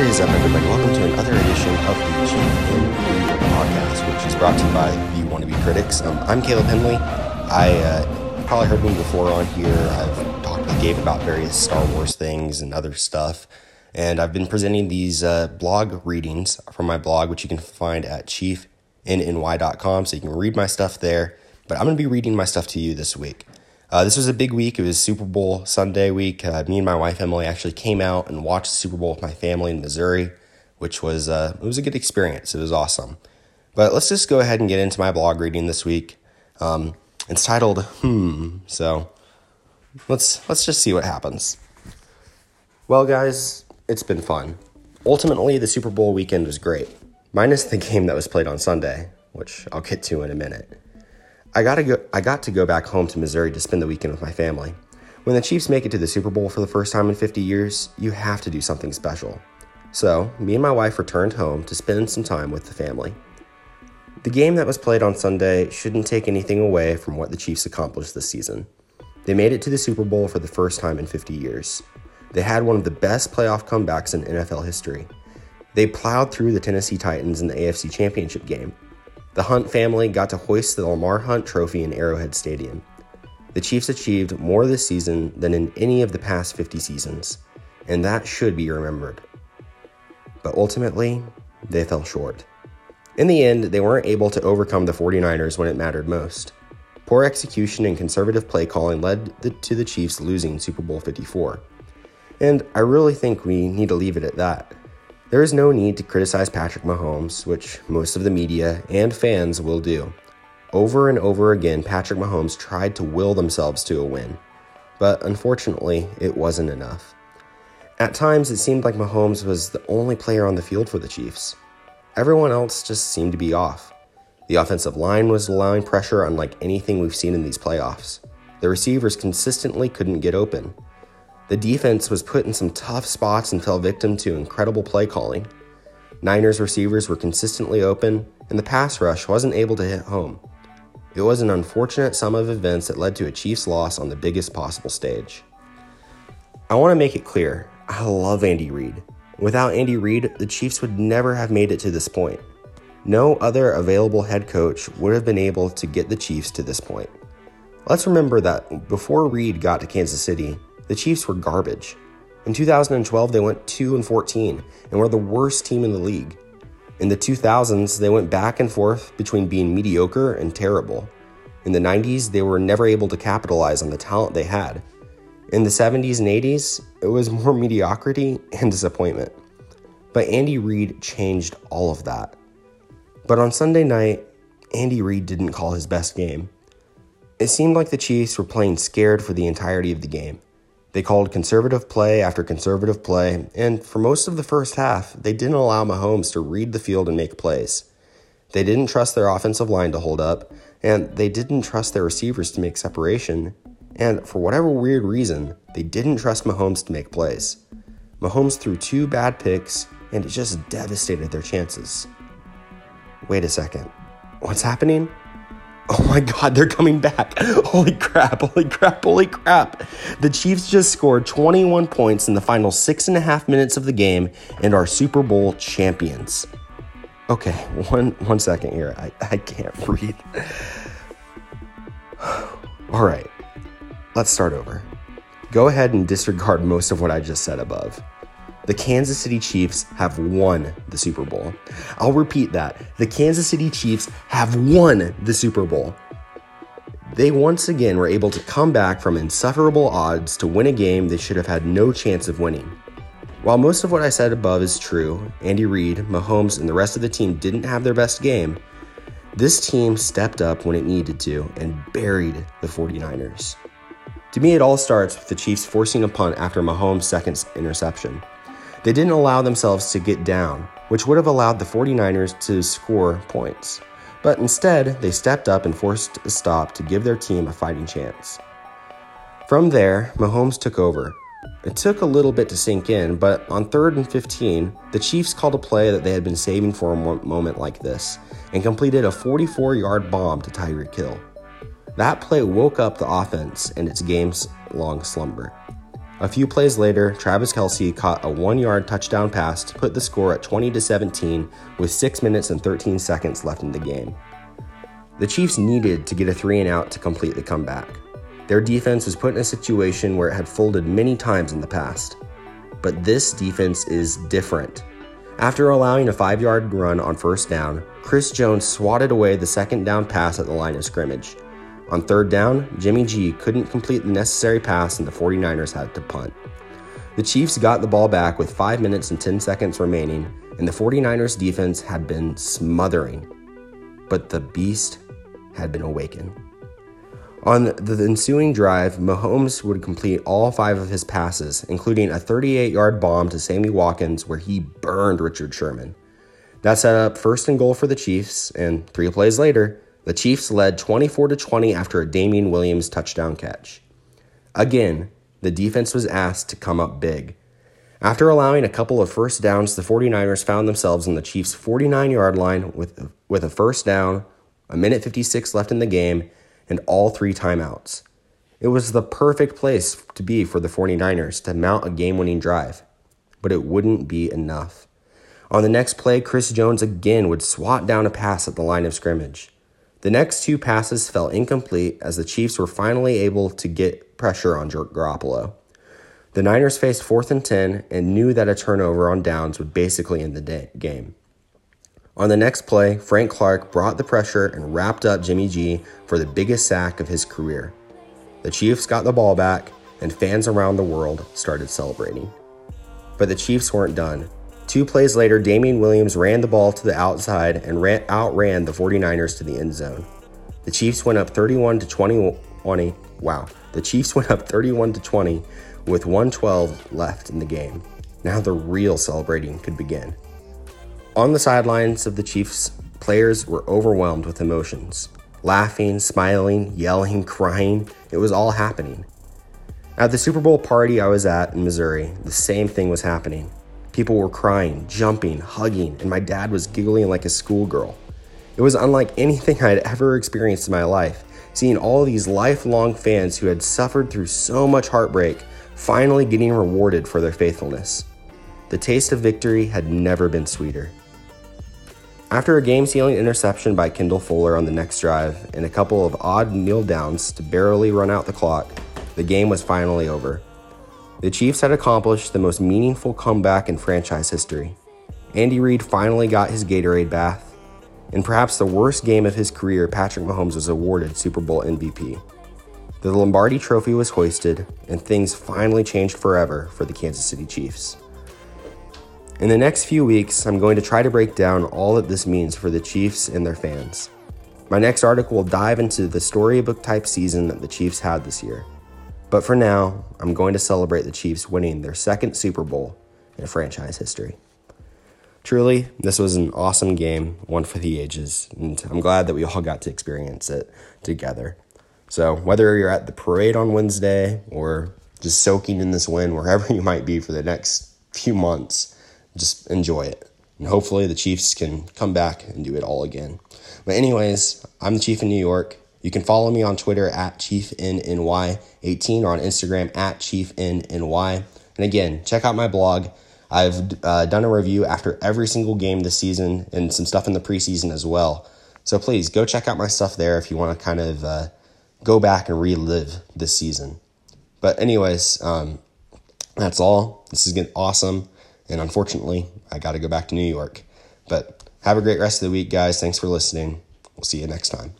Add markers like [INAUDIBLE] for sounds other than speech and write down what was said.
What is up, everybody? Welcome to another edition of the Reader podcast, which is brought to you by the Wannabe Critics. Um, I'm Caleb Henley. I uh, probably heard me before on here. I've talked with Gabe about various Star Wars things and other stuff. And I've been presenting these uh, blog readings from my blog, which you can find at chiefnny.com. So you can read my stuff there. But I'm going to be reading my stuff to you this week. Uh, this was a big week. It was Super Bowl Sunday week. Uh, me and my wife Emily actually came out and watched the Super Bowl with my family in Missouri, which was uh, it was a good experience. It was awesome. But let's just go ahead and get into my blog reading this week. Um, it's titled "Hmm." So let's let's just see what happens. Well, guys, it's been fun. Ultimately, the Super Bowl weekend was great, minus the game that was played on Sunday, which I'll get to in a minute. I got to go I got to go back home to Missouri to spend the weekend with my family. When the Chiefs make it to the Super Bowl for the first time in 50 years, you have to do something special. So, me and my wife returned home to spend some time with the family. The game that was played on Sunday shouldn't take anything away from what the Chiefs accomplished this season. They made it to the Super Bowl for the first time in 50 years. They had one of the best playoff comebacks in NFL history. They plowed through the Tennessee Titans in the AFC Championship game the Hunt family got to hoist the Lamar Hunt Trophy in Arrowhead Stadium. The Chiefs achieved more this season than in any of the past 50 seasons, and that should be remembered. But ultimately, they fell short. In the end, they weren't able to overcome the 49ers when it mattered most. Poor execution and conservative play calling led the, to the Chiefs losing Super Bowl 54. And I really think we need to leave it at that. There is no need to criticize Patrick Mahomes, which most of the media and fans will do. Over and over again, Patrick Mahomes tried to will themselves to a win, but unfortunately, it wasn't enough. At times, it seemed like Mahomes was the only player on the field for the Chiefs. Everyone else just seemed to be off. The offensive line was allowing pressure unlike anything we've seen in these playoffs. The receivers consistently couldn't get open. The defense was put in some tough spots and fell victim to incredible play calling. Niners receivers were consistently open, and the pass rush wasn't able to hit home. It was an unfortunate sum of events that led to a Chiefs loss on the biggest possible stage. I want to make it clear I love Andy Reid. Without Andy Reid, the Chiefs would never have made it to this point. No other available head coach would have been able to get the Chiefs to this point. Let's remember that before Reid got to Kansas City, the Chiefs were garbage. In 2012, they went 2 and 14 and were the worst team in the league. In the 2000s, they went back and forth between being mediocre and terrible. In the 90s, they were never able to capitalize on the talent they had. In the 70s and 80s, it was [LAUGHS] more mediocrity and disappointment. But Andy Reid changed all of that. But on Sunday night, Andy Reid didn't call his best game. It seemed like the Chiefs were playing scared for the entirety of the game. They called conservative play after conservative play, and for most of the first half, they didn't allow Mahomes to read the field and make plays. They didn't trust their offensive line to hold up, and they didn't trust their receivers to make separation. And for whatever weird reason, they didn't trust Mahomes to make plays. Mahomes threw two bad picks, and it just devastated their chances. Wait a second. What's happening? Oh my God, they're coming back. Holy crap, holy crap, holy crap. The Chiefs just scored 21 points in the final six and a half minutes of the game and are Super Bowl champions. Okay, one, one second here. I, I can't [LAUGHS] breathe. [SIGHS] All right, let's start over. Go ahead and disregard most of what I just said above. The Kansas City Chiefs have won the Super Bowl. I'll repeat that. The Kansas City Chiefs have won the Super Bowl. They once again were able to come back from insufferable odds to win a game they should have had no chance of winning. While most of what I said above is true, Andy Reid, Mahomes, and the rest of the team didn't have their best game, this team stepped up when it needed to and buried the 49ers. To me, it all starts with the Chiefs forcing a punt after Mahomes' second interception. They didn't allow themselves to get down, which would have allowed the 49ers to score points. But instead, they stepped up and forced a stop to give their team a fighting chance. From there, Mahomes took over. It took a little bit to sink in, but on 3rd and 15, the Chiefs called a play that they had been saving for a moment like this and completed a 44 yard bomb to Tyreek Hill. That play woke up the offense and its game's long slumber. A few plays later, Travis Kelce caught a one yard touchdown pass to put the score at 20 17 with 6 minutes and 13 seconds left in the game. The Chiefs needed to get a three and out to complete the comeback. Their defense was put in a situation where it had folded many times in the past. But this defense is different. After allowing a five yard run on first down, Chris Jones swatted away the second down pass at the line of scrimmage. On third down, Jimmy G couldn't complete the necessary pass and the 49ers had to punt. The Chiefs got the ball back with 5 minutes and 10 seconds remaining, and the 49ers defense had been smothering. But the beast had been awakened. On the ensuing drive, Mahomes would complete all five of his passes, including a 38 yard bomb to Sammy Watkins where he burned Richard Sherman. That set up first and goal for the Chiefs, and three plays later, the Chiefs led 24 to 20 after a Damien Williams touchdown catch. Again, the defense was asked to come up big. After allowing a couple of first downs, the 49ers found themselves on the Chiefs' 49 yard line with, with a first down, a minute 56 left in the game, and all three timeouts. It was the perfect place to be for the 49ers to mount a game winning drive, but it wouldn't be enough. On the next play, Chris Jones again would swat down a pass at the line of scrimmage. The next two passes fell incomplete as the Chiefs were finally able to get pressure on Garoppolo. The Niners faced fourth and 10 and knew that a turnover on downs would basically end the day- game. On the next play, Frank Clark brought the pressure and wrapped up Jimmy G for the biggest sack of his career. The Chiefs got the ball back, and fans around the world started celebrating. But the Chiefs weren't done. Two plays later, Damien Williams ran the ball to the outside and ran, outran the 49ers to the end zone. The Chiefs went up 31 to 20. Wow. The Chiefs [LAUGHS] went up 31 to 20 with 112 left in the game. Now the real celebrating could begin. On the sidelines of the Chiefs, players were overwhelmed with emotions. Laughing, smiling, yelling, crying, it was all happening. At the Super Bowl party I was at in Missouri, the same thing was happening. People were crying, jumping, hugging, and my dad was giggling like a schoolgirl. It was unlike anything [LAUGHS] I had ever experienced in my life, seeing all these lifelong fans who had suffered through so much heartbreak finally getting rewarded for their faithfulness. The taste of victory had never been sweeter. After a game sealing interception by Kendall Fuller on the next drive and a couple of odd kneel downs to barely run out the clock, the game was finally over. The Chiefs had accomplished the most meaningful comeback in franchise history. Andy Reid finally got his Gatorade bath. In perhaps the worst game of his career, Patrick Mahomes was awarded Super Bowl MVP. The Lombardi trophy was hoisted, and things finally changed forever for the Kansas City Chiefs. In the next few weeks, I'm going to try to break down all that this means for the Chiefs and their fans. My next article will dive into the storybook type season that the Chiefs had this year. But for now, I'm going to celebrate the Chiefs winning their second Super Bowl in franchise history. Truly, this was an awesome game, one for the ages, and I'm glad that we all got to experience it together. So, whether you're at the parade on Wednesday or just soaking in this win, wherever [LAUGHS] you might be for the next few months, just enjoy it. And hopefully the Chiefs can come back and do it all again. But, anyways, I'm the Chief in New York. You can follow me on Twitter at ChiefNNY18 or on Instagram at ChiefNNY. And again, check out my blog. I've uh, done a review after every single game this season and some stuff in the preseason as well. So please go check out my stuff there if you want to kind of uh, go back and relive this season. But, anyways, um, that's all. This is getting awesome. And unfortunately, I got to go back to New York. But have a great rest of the week, guys. Thanks for listening. We'll see you next time.